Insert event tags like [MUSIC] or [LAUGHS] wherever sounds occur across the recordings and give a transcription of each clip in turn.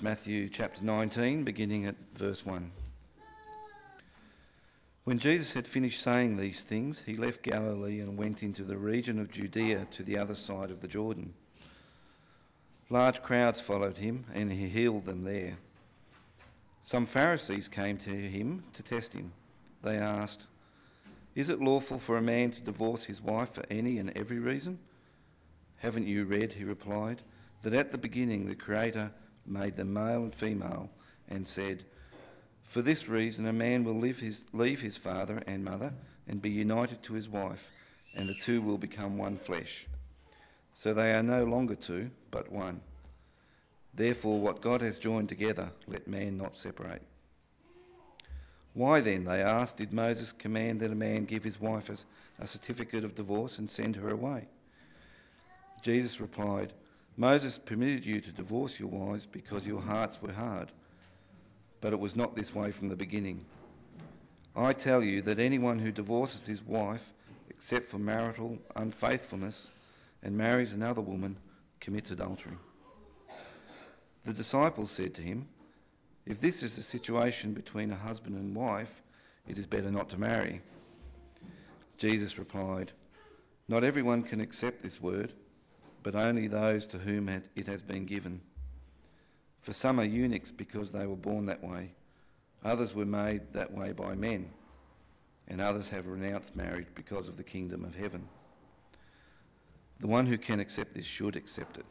Matthew chapter 19, beginning at verse 1. When Jesus had finished saying these things, he left Galilee and went into the region of Judea to the other side of the Jordan. Large crowds followed him, and he healed them there. Some Pharisees came to him to test him. They asked, Is it lawful for a man to divorce his wife for any and every reason? Haven't you read, he replied, that at the beginning the Creator made them male and female and said, for this reason, a man will leave his, leave his father and mother and be united to his wife, and the two will become one flesh. So they are no longer two, but one. Therefore, what God has joined together, let man not separate. Why then, they asked, did Moses command that a man give his wife a, a certificate of divorce and send her away? Jesus replied, Moses permitted you to divorce your wives because your hearts were hard but it was not this way from the beginning. I tell you that anyone who divorces his wife, except for marital unfaithfulness, and marries another woman, commits adultery. The disciples said to him, If this is the situation between a husband and wife, it is better not to marry. Jesus replied, Not everyone can accept this word, but only those to whom it has been given. For some are eunuchs because they were born that way. Others were made that way by men. And others have renounced marriage because of the kingdom of heaven. The one who can accept this should accept it.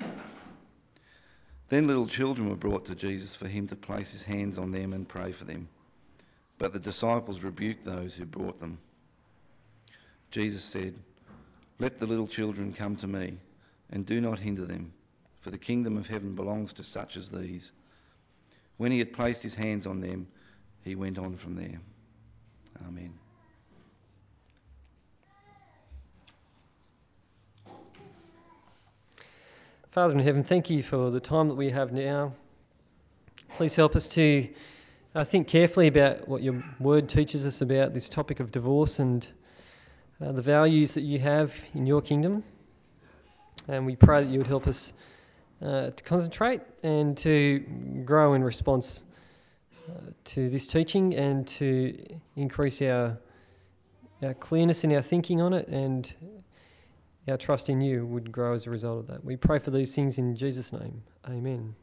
Then little children were brought to Jesus for him to place his hands on them and pray for them. But the disciples rebuked those who brought them. Jesus said, Let the little children come to me, and do not hinder them for the kingdom of heaven belongs to such as these. When he had placed his hands on them, he went on from there. Amen. Father in heaven, thank you for the time that we have now. Please help us to uh, think carefully about what your word teaches us about this topic of divorce and uh, the values that you have in your kingdom. And we pray that you would help us uh, to concentrate and to grow in response uh, to this teaching and to increase our, our clearness in our thinking on it and our trust in you would grow as a result of that. We pray for these things in Jesus' name. Amen.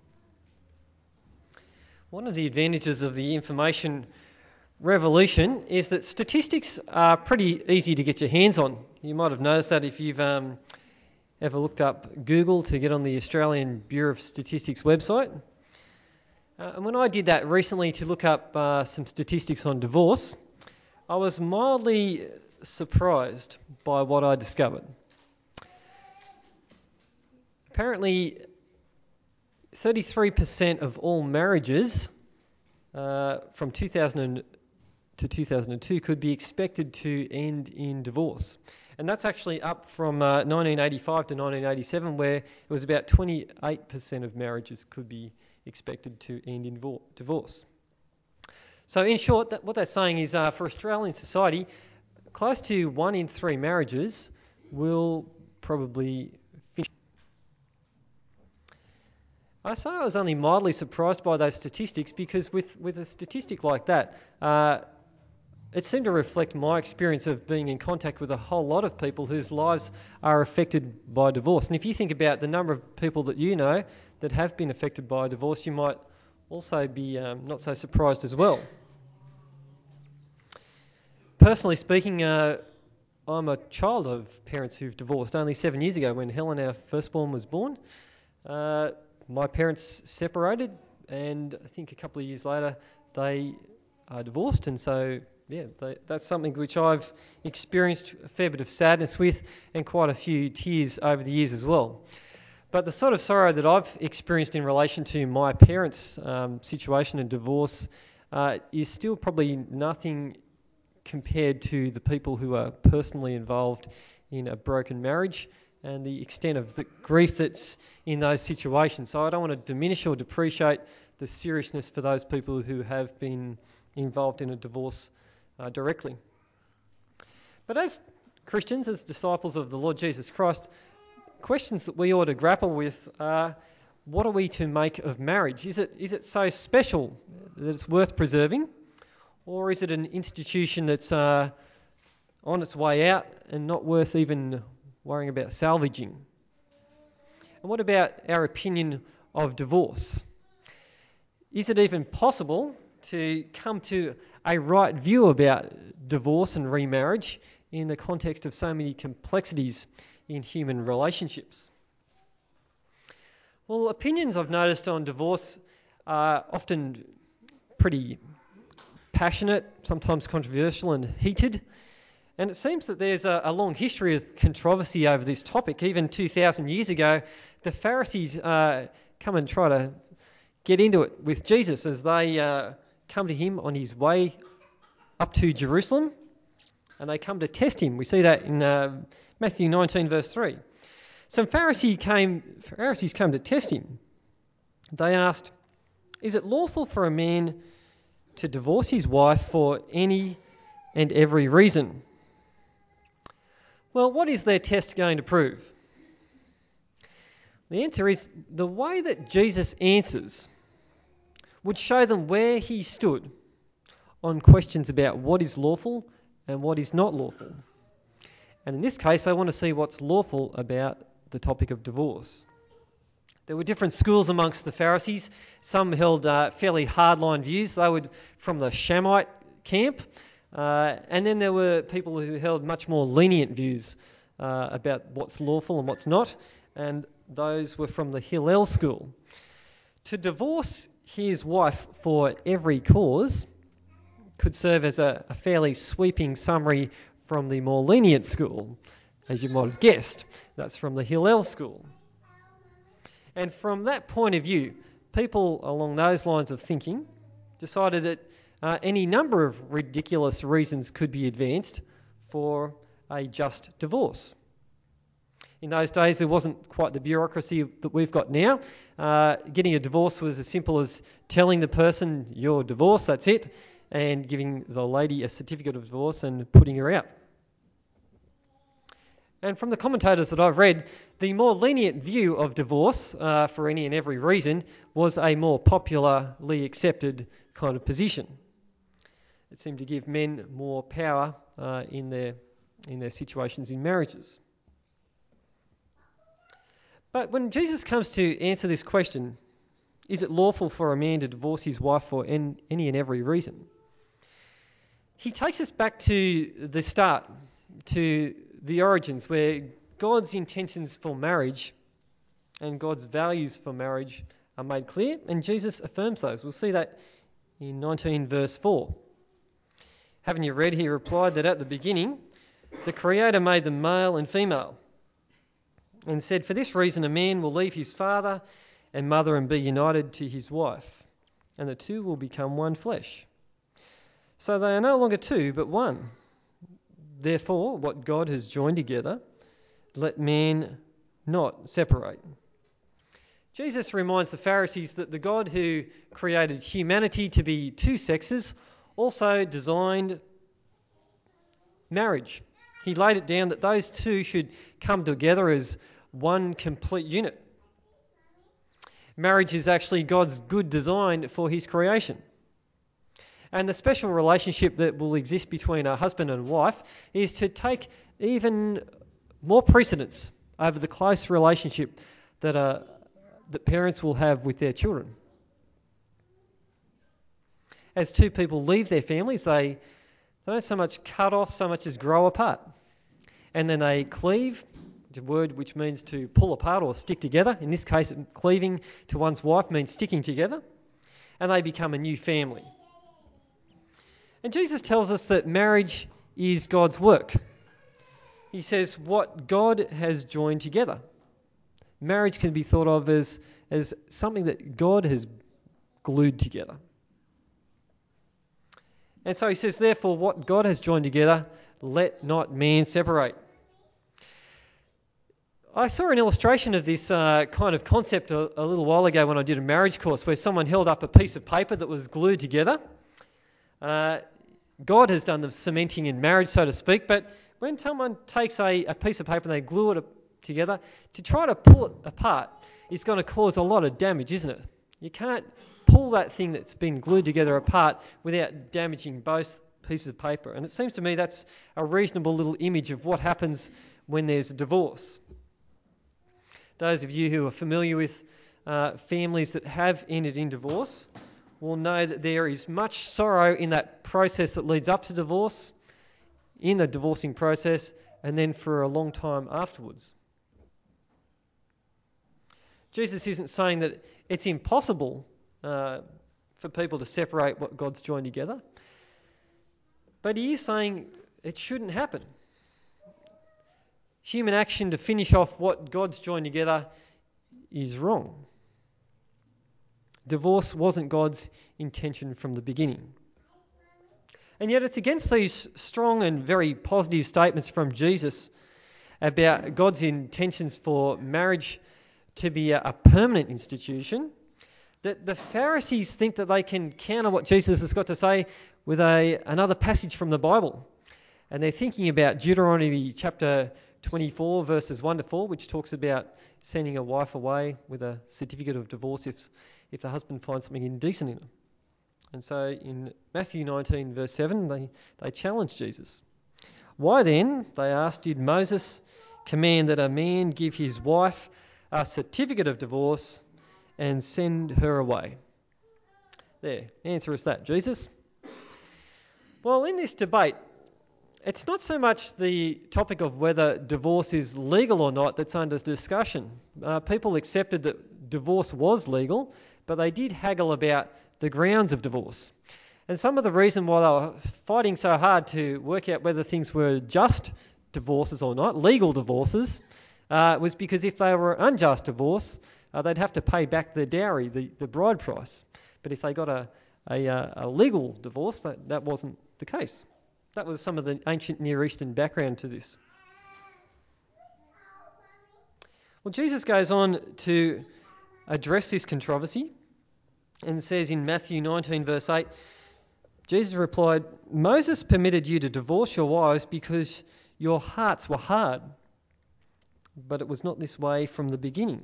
One of the advantages of the information revolution is that statistics are pretty easy to get your hands on. You might have noticed that if you've um, ever looked up Google to get on the Australian Bureau of Statistics website. Uh, and when I did that recently to look up uh, some statistics on divorce, I was mildly surprised by what I discovered. Apparently, 33% of all marriages uh, from 2000 to 2002 could be expected to end in divorce. And that's actually up from uh, 1985 to 1987, where it was about 28% of marriages could be expected to end in divorce. So, in short, that, what they're saying is uh, for Australian society, close to one in three marriages will probably finish. I say I was only mildly surprised by those statistics because, with, with a statistic like that, uh, it seemed to reflect my experience of being in contact with a whole lot of people whose lives are affected by divorce. And if you think about the number of people that you know that have been affected by divorce, you might also be um, not so surprised as well. Personally speaking, uh, I'm a child of parents who've divorced only seven years ago when Helen, our firstborn, was born. Uh, my parents separated, and I think a couple of years later they are divorced, and so yeah, that's something which I've experienced a fair bit of sadness with and quite a few tears over the years as well. But the sort of sorrow that I've experienced in relation to my parents' um, situation and divorce uh, is still probably nothing compared to the people who are personally involved in a broken marriage and the extent of the grief that's in those situations. So I don't want to diminish or depreciate the seriousness for those people who have been involved in a divorce uh, directly. But as Christians, as disciples of the Lord Jesus Christ, questions that we ought to grapple with are what are we to make of marriage? Is it, is it so special that it's worth preserving? Or is it an institution that's uh, on its way out and not worth even worrying about salvaging? And what about our opinion of divorce? Is it even possible to come to a right view about divorce and remarriage in the context of so many complexities in human relationships? Well, opinions I've noticed on divorce are often pretty passionate, sometimes controversial and heated. And it seems that there's a, a, long history of controversy over this topic. Even 2,000 years ago, the Pharisees uh, come and try to get into it with Jesus as they uh, come to him on his way up to Jerusalem and they come to test him. We see that in uh, Matthew 19, verse 3. Some Pharisee came, Pharisees came to test him. They asked, Is it lawful for a man to divorce his wife for any and every reason? Well, what is their test going to prove? The answer is the way that Jesus answers would show them where he stood on questions about what is lawful and what is not lawful. And in this case, they want to see what's lawful about the topic of divorce. There were different schools amongst the Pharisees. Some held uh, fairly hardline views. They were from the Shammaite camp. Uh, and then there were people who held much more lenient views uh, about what's lawful and what's not. And those were from the Hillel school. To divorce his wife for every cause could serve as a, a fairly sweeping summary from the more lenient school, as you might have guessed. That's from the Hillel school. And from that point of view, people along those lines of thinking decided that uh, any number of ridiculous reasons could be advanced for a just divorce. In those days, there wasn't quite the bureaucracy that we've got now. Uh, getting a divorce was as simple as telling the person you're divorced, that's it, and giving the lady a certificate of divorce and putting her out. And from the commentators that I've read, the more lenient view of divorce uh, for any and every reason was a more popularly accepted kind of position. It seemed to give men more power uh, in, their, in their situations in marriages. But when Jesus comes to answer this question, is it lawful for a man to divorce his wife for any and every reason? He takes us back to the start, to the origins, where God's intentions for marriage and God's values for marriage are made clear, and Jesus affirms those. We'll see that in 19, verse 4. Haven't you read? He replied that at the beginning, the Creator made them male and female and said, For this reason, a man will leave his father and mother and be united to his wife, and the two will become one flesh. So they are no longer two, but one. Therefore, what God has joined together, let man not separate. Jesus reminds the Pharisees that the God who created humanity to be two sexes also designed marriage. He laid it down that those two should come together as one complete unit. Marriage is actually God's good design for his creation. And the special relationship that will exist between a husband and wife is to take even more precedence over the close relationship that, uh, that parents will have with their children. As two people leave their families, they, they don't so much cut off so much as grow apart. And then they cleave a word which means to pull apart or stick together. In this case, cleaving to one's wife means sticking together, and they become a new family. And Jesus tells us that marriage is God's work. He says, What God has joined together. Marriage can be thought of as, as something that God has glued together. And so he says, Therefore, what God has joined together, let not man separate. I saw an illustration of this uh, kind of concept a, a, little while ago when I did a marriage course where someone held up a piece of paper that was glued together. Uh, God has done the cementing in marriage, so to speak, but when someone takes a, a piece of paper and they glue it together, to try to pull it apart is going to cause a lot of damage, isn't it? You can't pull that thing that's been glued together apart without damaging both pieces of paper. And it seems to me that's a reasonable little image of what happens when there's a divorce. Those of you who are familiar with uh, families that have ended in divorce will know that there is much sorrow in that process that leads up to divorce, in the divorcing process, and then for a long time afterwards. Jesus isn't saying that it's impossible uh, for people to separate what God's joined together, but he is saying it shouldn't happen. Human action to finish off what God's joined together is wrong. Divorce wasn't God's intention from the beginning. And yet, it's against these strong and very positive statements from Jesus about God's intentions for marriage to be a, permanent institution that the Pharisees think that they can counter what Jesus has got to say with a, another passage from the Bible. And they're thinking about Deuteronomy chapter 24, verses 1 to 4, which talks about sending a wife away with a certificate of divorce if, if the husband finds something indecent in her. And so in Matthew 19, verse 7, they, they challenge Jesus. Why then, they asked, did Moses command that a man give his wife a certificate of divorce and send her away? There, answer is that, Jesus. Well, in this debate, it's not so much the topic of whether divorce is legal or not that's under discussion. Uh, people accepted that divorce was legal, but they did haggle about the grounds of divorce. And some of the reason why they were fighting so hard to work out whether things were just divorces or not, legal divorces, uh, was because if they were unjust divorce, uh, they'd have to pay back the dowry, the, the bride price. But if they got a, a, uh, a legal divorce, that, that wasn't the case. That was some of the ancient Near Eastern background to this. Well, Jesus goes on to address this controversy and says in Matthew 19, verse 8, Jesus replied, Moses permitted you to divorce your wives because your hearts were hard, but it was not this way from the beginning.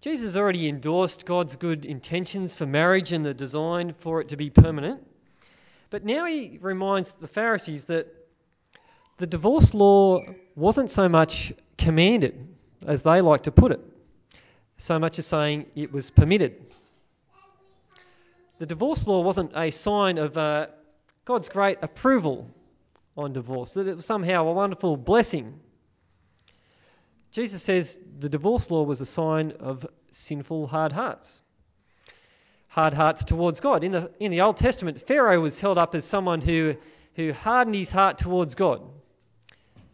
Jesus already endorsed God's good intentions for marriage and the design for it to be permanent. But now he reminds the Pharisees that the divorce law wasn't so much commanded, as they like to put it, so much as saying it was permitted. The divorce law wasn't a sign of uh, God's great approval on divorce, that it was somehow a wonderful blessing. Jesus says the divorce law was a sign of sinful hard hearts hard hearts towards God. In the, in the Old Testament, Pharaoh was held up as someone who, who hardened his heart towards God.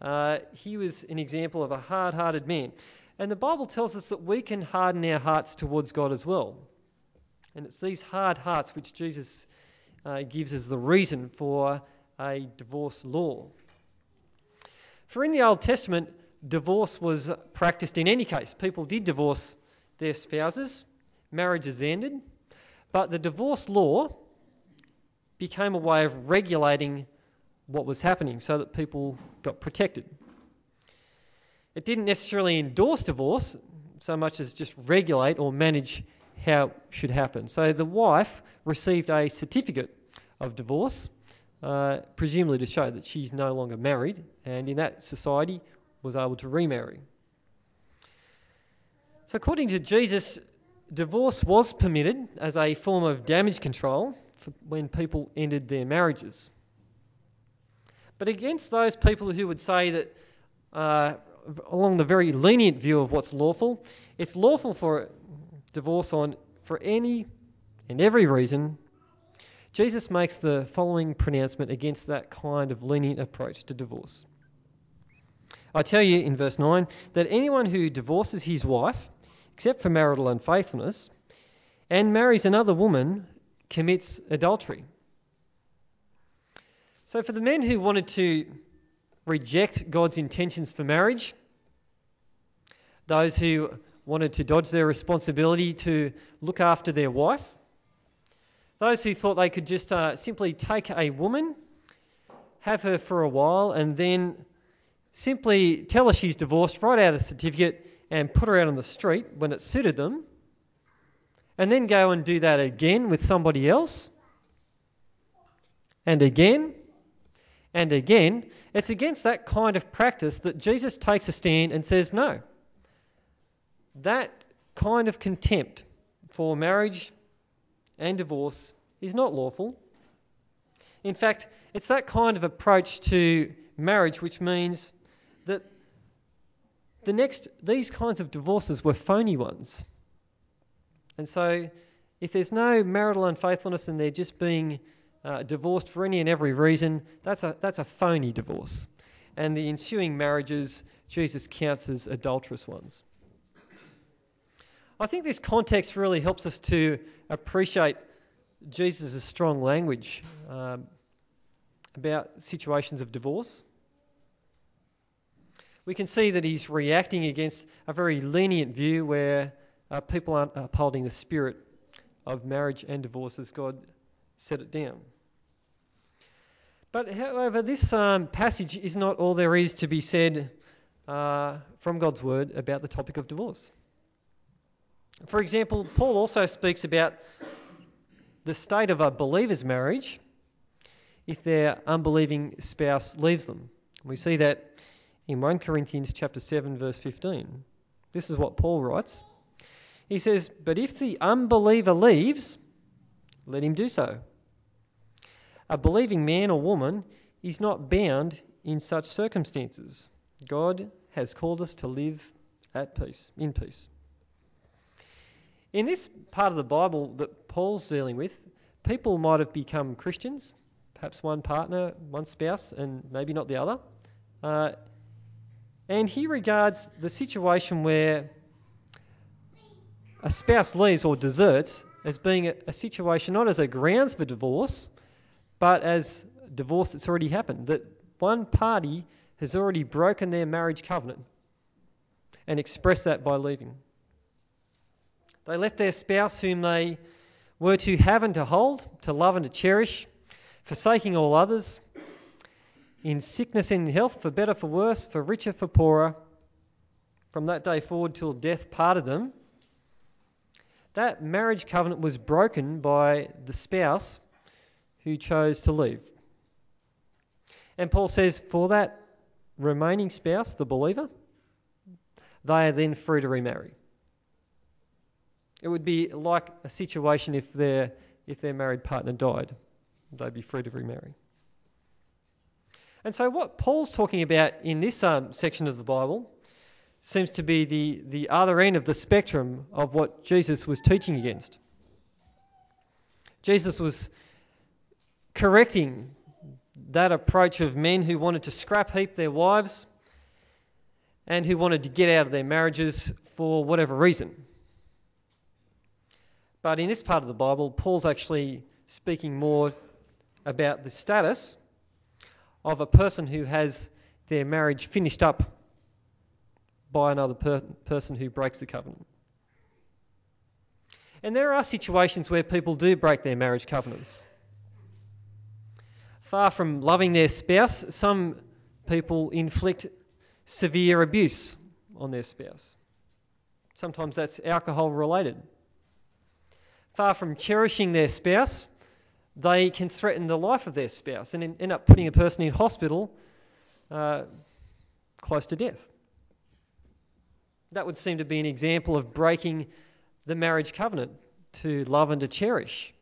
Uh, he was an example of a hard hearted man. And the Bible tells us that we can harden our hearts towards God as well. And it's these hard hearts which Jesus uh, gives as the reason for a divorce law. For in the Old Testament, divorce was practiced in any case. People did divorce their spouses, marriages ended, but the divorce law became a way of regulating what was happening so that people got protected. It didn't necessarily endorse divorce so much as just regulate or manage how it should happen. So the wife received a certificate of divorce, uh, presumably to show that she's no longer married, and in that society was able to remarry. So according to Jesus, divorce was permitted as a form of damage control when people ended their marriages. But against those people who would say that, uh, along the very lenient view of what's lawful, it's lawful for divorce on for any and every reason. Jesus makes the following pronouncement against that kind of lenient approach to divorce. I tell you in verse 9 that anyone who divorces his wife except for marital unfaithfulness, and marries another woman, commits adultery. So, for the men who wanted to reject God's intentions for marriage, those who wanted to dodge their responsibility to look after their wife, those who thought they could just uh, simply take a woman, have her for a while, and then simply tell her she's divorced, write out a certificate, and put her out on the street when it suited them, and then go and do that again with somebody else, and again, and again, it's against that kind of practice that Jesus takes a stand and says, no. That kind of contempt for marriage and divorce is not lawful. In fact, it's that kind of approach to marriage which means the next these kinds of divorces were phony ones. And so if there's no marital unfaithfulness and they're just being uh, divorced for any and every reason, that's a, that's a phony divorce. And the ensuing marriages, Jesus counts as adulterous ones. I think this context really helps us to appreciate Jesus' strong language um, about situations of divorce. We can see that he's reacting against a very lenient view where uh, people aren't upholding the spirit of marriage and divorce as God set it down. But however, this um, passage is not all there is to be said uh, from God's word about the topic of divorce. For example, Paul also speaks about the state of a believer's marriage if their unbelieving spouse leaves them. We see that in 1 Corinthians chapter 7 verse 15. This is what Paul writes. He says, "But if the unbeliever leaves, let him do so. A believing man or woman is not bound in such circumstances. God has called us to live at peace, in peace." In this part of the Bible that Paul's dealing with, people might have become Christians, perhaps one partner, one spouse, and maybe not the other. Uh, and he regards the situation where a spouse leaves or deserts as being a, a situation not as a grounds for divorce, but as divorce that's already happened. That one party has already broken their marriage covenant and expressed that by leaving. They left their spouse, whom they were to have and to hold, to love and to cherish, forsaking all others, in sickness and in health, for better, for worse, for richer, for poorer, from that day forward till death parted them, that marriage covenant was broken by the spouse who chose to leave. And Paul says, for that remaining spouse, the believer, they are then free to remarry. It would be like a situation if their, if their married partner died, they'd be free to remarry. And so, what Paul's talking about in this um, section of the Bible seems to be the, the other end of the spectrum of what Jesus was teaching against. Jesus was correcting that approach of men who wanted to scrap heap their wives and who wanted to get out of their marriages for whatever reason. But in this part of the Bible, Paul's actually speaking more about the status of a person who has their marriage finished up by another per- person who breaks the covenant. And there are situations where people do break their marriage covenants. Far from loving their spouse, some people inflict severe abuse on their spouse. Sometimes that's alcohol related. Far from cherishing their spouse, they can threaten the life of their spouse and end up putting a person in hospital uh, close to death. That would seem to be an example of breaking the marriage covenant to love and to cherish.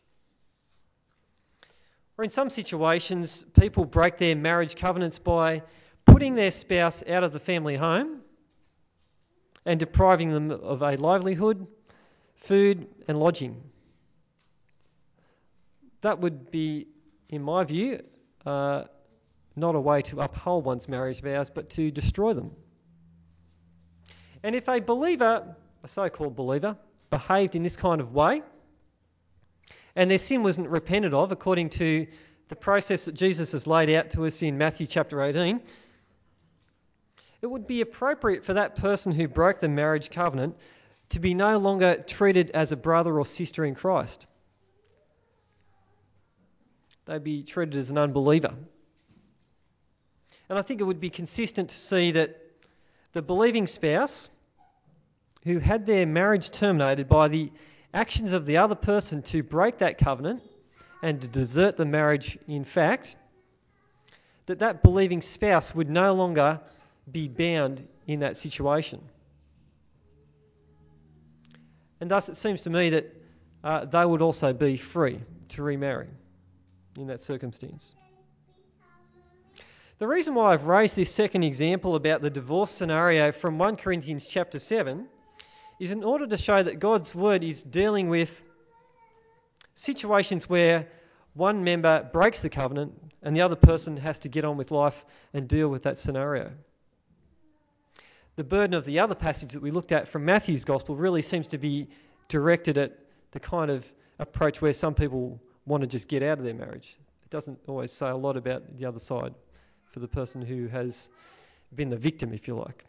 Or in some situations, people break their marriage covenants by putting their spouse out of the family home and depriving them of a livelihood, food, and lodging. That would be, in my view, uh, not a way to uphold one's marriage vows, but to destroy them. And if a believer, a so called believer, behaved in this kind of way, and their sin wasn't repented of according to the process that Jesus has laid out to us in Matthew chapter 18, it would be appropriate for that person who broke the marriage covenant to be no longer treated as a brother or sister in Christ they'd be treated as an unbeliever. And I think it would be consistent to see that the believing spouse who had their marriage terminated by the actions of the other person to break that covenant and to desert the marriage in fact, that that believing spouse would no longer be bound in that situation. And thus, it seems to me that uh, they would also be free to remarry in that circumstance. The reason why I've raised this second example about the divorce scenario from 1 Corinthians chapter 7 is in order to show that God's word is dealing with situations where one member breaks the covenant and the other person has to get on with life and deal with that scenario. The burden of the other passage that we looked at from Matthew's gospel really seems to be directed at the kind of approach where some people want to just get out of their marriage. It doesn't always say a lot about the other side for the person who has been the victim, if you like.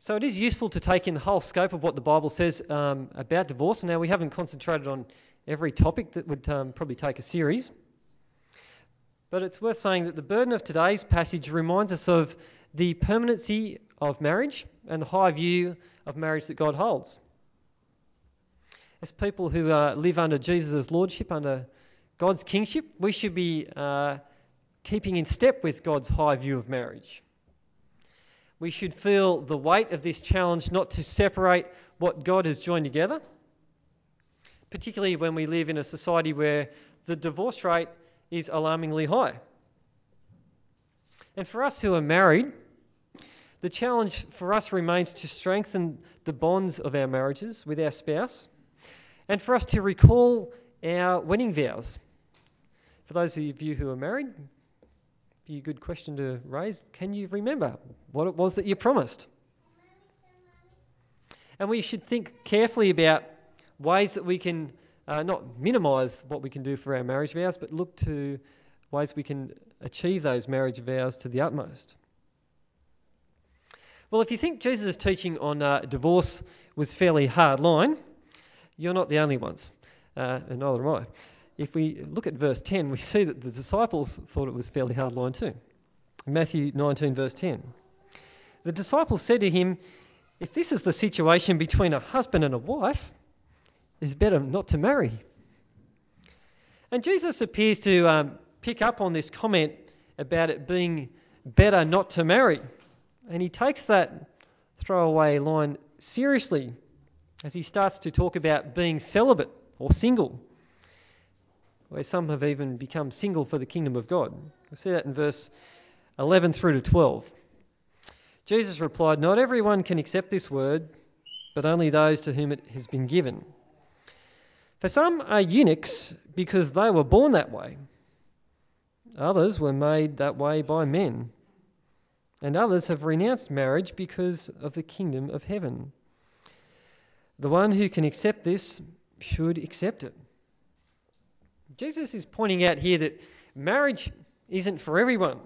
So it is useful to take in the whole scope of what the Bible says um, about divorce. Now, we haven't concentrated on every topic that would um, probably take a series. But it's worth saying that the burden of today's passage reminds us of the permanency of marriage and the high view of marriage that God holds. As people who uh, live under Jesus' lordship, under God's kingship, we should be uh, keeping in step with God's high view of marriage. We should feel the weight of this challenge not to separate what God has joined together, particularly when we live in a society where the divorce rate is alarmingly high. And for us who are married, the challenge for us remains to strengthen the bonds of our marriages with our spouse and for us to recall our wedding vows for those of you who are married, be a good question to raise. Can you remember what it was that you promised? And we should think carefully about ways that we can uh, not minimise what we can do for our marriage vows, but look to ways we can achieve those marriage vows to the utmost. Well, if you think Jesus' teaching on uh, divorce was fairly hard line, you're not the only ones, uh, and neither am I if we look at verse 10, we see that the disciples thought it was a fairly hard line too. Matthew 19, verse 10. The disciples said to him, If this is the situation between a husband and a wife, it's better not to marry. And Jesus appears to um, pick up on this comment about it being better not to marry. And he takes that throwaway line seriously as he starts to talk about being celibate or single where some have even become single for the kingdom of God. We see that in verse 11 through to 12. Jesus replied, Not everyone can accept this word, but only those to whom it has been given. For some are eunuchs because they were born that way. Others were made that way by men. And others have renounced marriage because of the kingdom of heaven. The one who can accept this should accept it. Jesus is pointing out here that marriage isn't for everyone.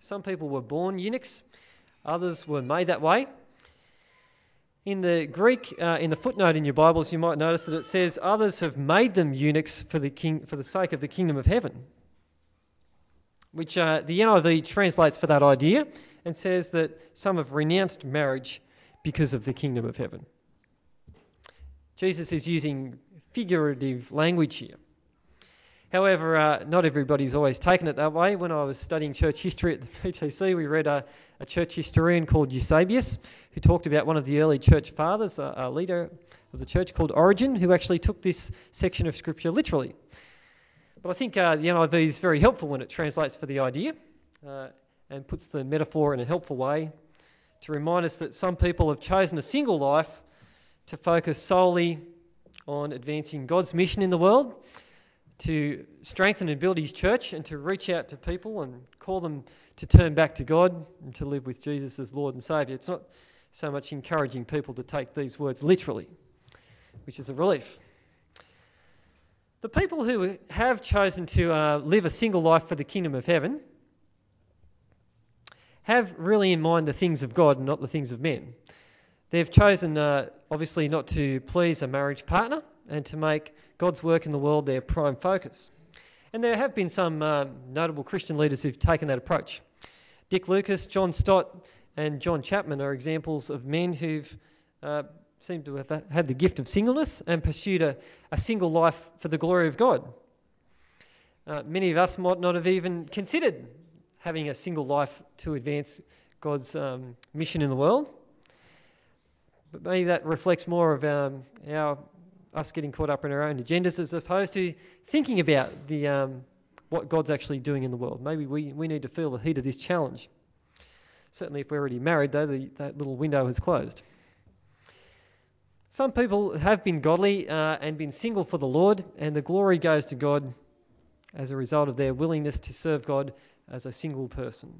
Some people were born eunuchs, others were made that way. In the Greek, uh, in the footnote in your Bibles, you might notice that it says, Others have made them eunuchs for the, king, for the sake of the kingdom of heaven. Which uh, the NIV translates for that idea and says that some have renounced marriage because of the kingdom of heaven. Jesus is using figurative language here. However, uh, not everybody's always taken it that way. When I was studying church history at the [LAUGHS] PTC, we read a, a church historian called Eusebius who talked about one of the early church fathers, a, a leader of the church called Origen, who actually took this section of scripture literally. But I think uh, the NIV is very helpful when it translates for the idea uh, and puts the metaphor in a helpful way to remind us that some people have chosen a single life to focus solely on advancing God's mission in the world to strengthen and build his church and to reach out to people and call them to turn back to God and to live with Jesus as Lord and Saviour. It's not so much encouraging people to take these words literally, which is a relief. The people who have chosen to uh, live a single life for the kingdom of heaven have really in mind the things of God and not the things of men. They've chosen, uh, obviously, not to please a marriage partner and to make God's work in the world their prime focus. And there have been some uh, notable Christian leaders who've taken that approach. Dick Lucas, John Stott, and John Chapman are examples of men who've uh, seemed to have had the gift of singleness and pursued a, a single life for the glory of God. Uh, many of us might not have even considered having a single life to advance God's um, mission in the world. But maybe that reflects more of um, our us getting caught up in our own agendas as opposed to thinking about the um, what God's actually doing in the world. Maybe we, we need to feel the heat of this challenge. Certainly, if we're already married, though, the, that little window has closed. Some people have been godly uh, and been single for the Lord, and the glory goes to God as a result of their willingness to serve God as a single person.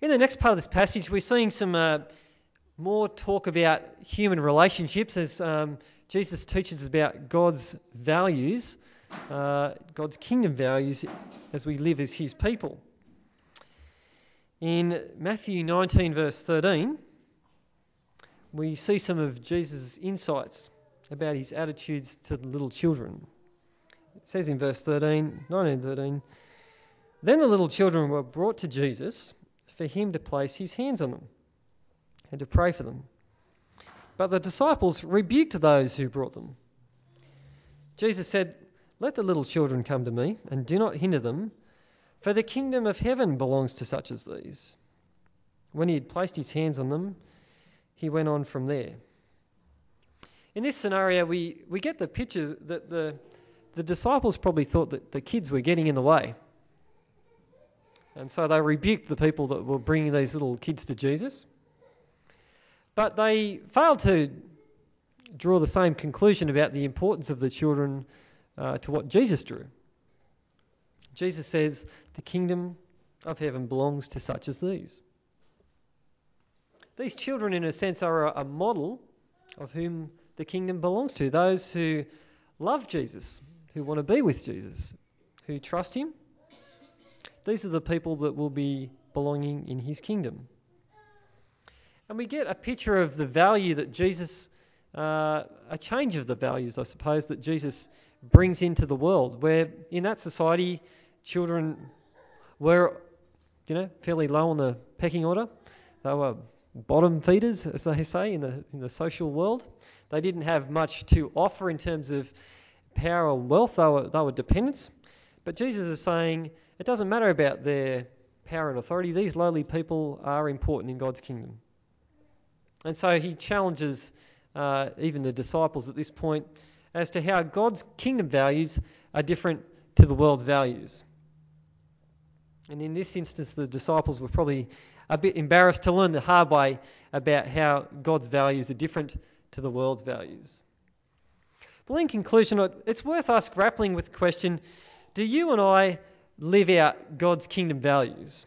In the next part of this passage, we're seeing some uh, more talk about human relationships as um, Jesus teaches about God's values, uh, God's kingdom values, as we live as His people. In Matthew 19, verse 13, we see some of Jesus' insights about his attitudes to the little children. It says in verse 13, 19, 13, Then the little children were brought to Jesus for him to place his hands on them and to pray for them. But the disciples rebuked those who brought them. Jesus said, Let the little children come to me, and do not hinder them, for the kingdom of heaven belongs to such as these. When he had placed his hands on them, he went on from there. In this scenario, we, we get the picture that the, the disciples probably thought that the kids were getting in the way. And so they rebuked the people that were bringing these little kids to Jesus. But they failed to draw the same conclusion about the importance of the children uh, to what Jesus drew. Jesus says, The kingdom of heaven belongs to such as these. These children, in a sense, are a, a model of whom the kingdom belongs to those who love Jesus, who want to be with Jesus, who trust Him. These are the people that will be belonging in His kingdom. And we get a picture of the value that Jesus, uh, a change of the values, I suppose, that Jesus brings into the world, where in that society, children were, you know, fairly low on the pecking order. They were bottom feeders, as they say, in the, in the social world. They didn't have much to offer in terms of power or wealth, they were, they were dependents. But Jesus is saying it doesn't matter about their power and authority, these lowly people are important in God's kingdom. And so he challenges uh, even the disciples at this point as to how God's kingdom values are different to the world's values. And in this instance, the disciples were probably a bit embarrassed to learn the hard way about how God's values are different to the world's values. Well, in conclusion, it's worth us grappling with the question do you and I live out God's kingdom values?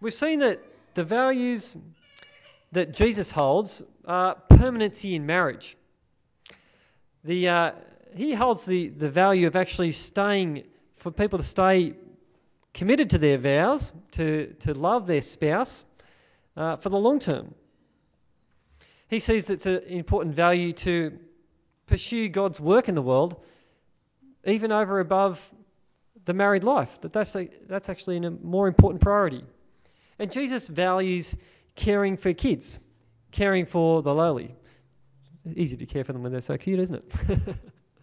We've seen that the values that Jesus holds are permanency in marriage. The, uh, he holds the, the value of actually staying, for people to stay committed to their vows, to, to love their spouse uh, for the long term. He sees it's an important value to pursue God's work in the world, even over above the married life. That that's, a, that's actually a more important priority. And Jesus values caring for kids, caring for the lowly. Easy to care for them when they're so cute, isn't it?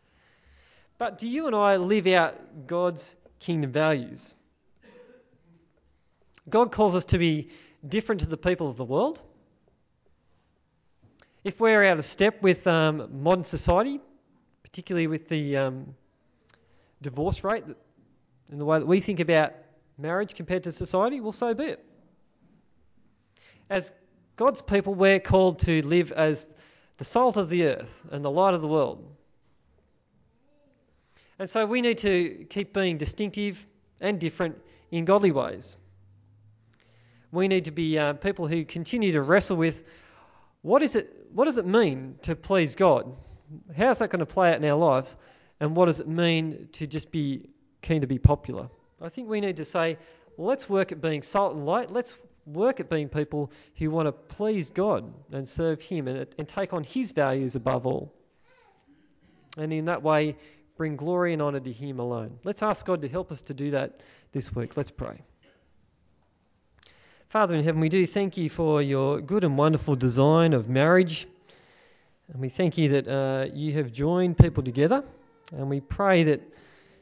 [LAUGHS] but do you and I live out God's kingdom values? God calls us to be different to the people of the world. If we're out of step with um, modern society, particularly with the um, divorce rate and the way that we think about marriage compared to society, well, so be it. As God's people, we're called to live as the salt of the earth and the light of the world. And so we need to keep being distinctive and different in godly ways. We need to be uh, people who continue to wrestle with what is it what does it mean to please God? How is that going to play out in our lives? And what does it mean to just be keen to be popular? I think we need to say, let's work at being salt and light. Let's work at being people who want to please God and serve Him and, and take on His values above all. And in that way, bring glory and honour to Him alone. Let's ask God to help us to do that this week. Let's pray. Father in heaven, we do thank you for your good and wonderful design of marriage. And we thank you that uh, you have joined people together. And we pray that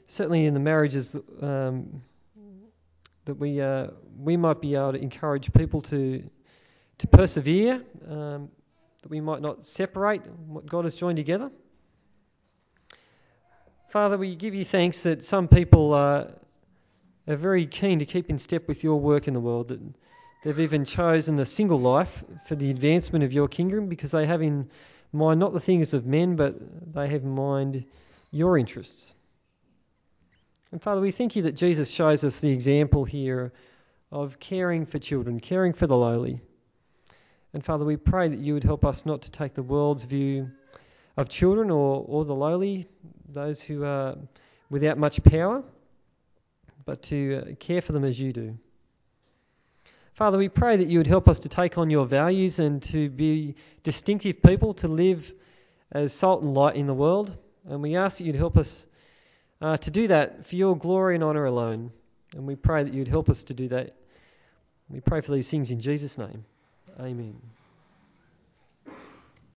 certainly in the marriages um, that we, uh, we might be able to encourage people to, to persevere, um, that we might not separate what God has joined together. Father, we give you thanks that some people are, are very keen to keep in step with your work in the world, that they've even chosen a single life for the advancement of your kingdom because they have in mind not the things of men, but they have in mind your interests. And Father, we thank you that Jesus shows us the example here of caring for children, caring for the lowly. And Father, we pray that you would help us not to take the world's view of children or, or the lowly, those who are without much power, but to uh, care for them as you do. Father, we pray that you would help us to take on your values and to be distinctive people, to live as salt and light in the world. And we ask that you'd help us uh, to do that for your glory and honour alone. And we pray that you'd help us to do that. We pray for these things in Jesus' name. Amen.